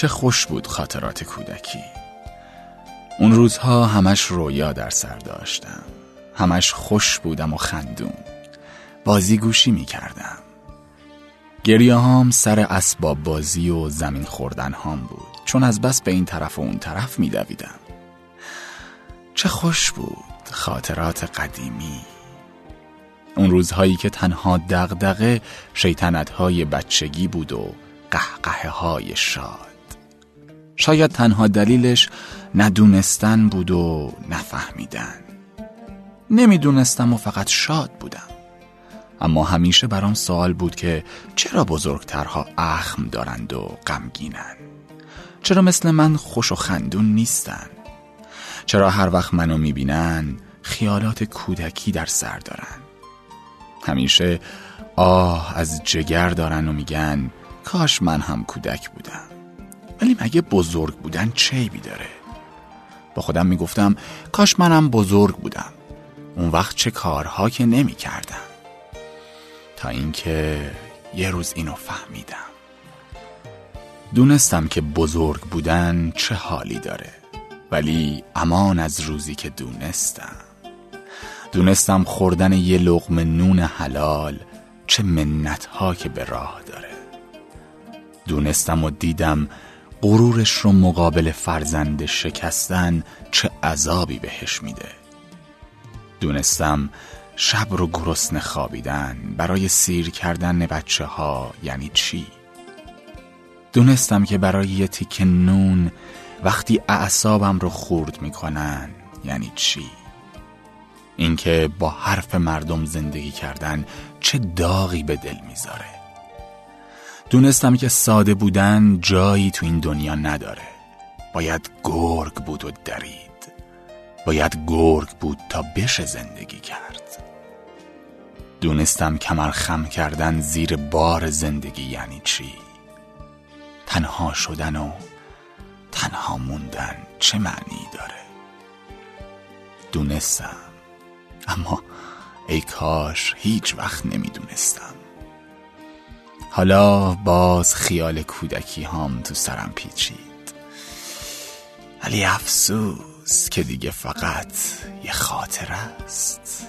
چه خوش بود خاطرات کودکی. اون روزها همش رویا در سر داشتم. همش خوش بودم و خندون. بازی گوشی می کردم گریه هام سر اسباب بازی و زمین خوردن هام بود. چون از بس به این طرف و اون طرف می دویدم. چه خوش بود خاطرات قدیمی. اون روزهایی که تنها دغدغه شیطنت های بچگی بود و قهقه های شاد. شاید تنها دلیلش ندونستن بود و نفهمیدن. نمی‌دونستم و فقط شاد بودم. اما همیشه برام سوال بود که چرا بزرگترها اخم دارند و غمگینن؟ چرا مثل من خوش و خندون نیستن؟ چرا هر وقت منو می‌بینن خیالات کودکی در سر دارن؟ همیشه آه از جگر دارن و میگن کاش من هم کودک بودم. ولی مگه بزرگ بودن چه عیبی داره؟ با خودم می‌گفتم کاش منم بزرگ بودم. اون وقت چه کارها که نمی کردم تا اینکه یه روز اینو فهمیدم. دونستم که بزرگ بودن چه حالی داره. ولی امان از روزی که دونستم. دونستم خوردن یه لغم نون حلال چه منت ها که به راه داره. دونستم و دیدم غرورش رو مقابل فرزند شکستن چه عذابی بهش میده. دونستم شب رو گرسنه خوابیدن برای سیر کردن بچه ها یعنی چی؟ دونستم که برای یه تیک نون وقتی اعصابم رو خورد می‌کنن یعنی چی؟ اینکه با حرف مردم زندگی کردن چه داغی به دل می‌ذاره. دونستم که ساده بودن جایی تو این دنیا نداره. باید گرگ بود و درید. باید گرگ بود تا بشه زندگی کرد. دونستم کمر خم کردن زیر بار زندگی یعنی چی؟ تنها شدن و تنها موندن چه معنی داره؟ دونستم. اما ای کاش هیچ وقت نمی‌دونستم. حالا باز خیال کودکی هام تو سرم پیچید. ولی افسوس که دیگه فقط یه خاطر است.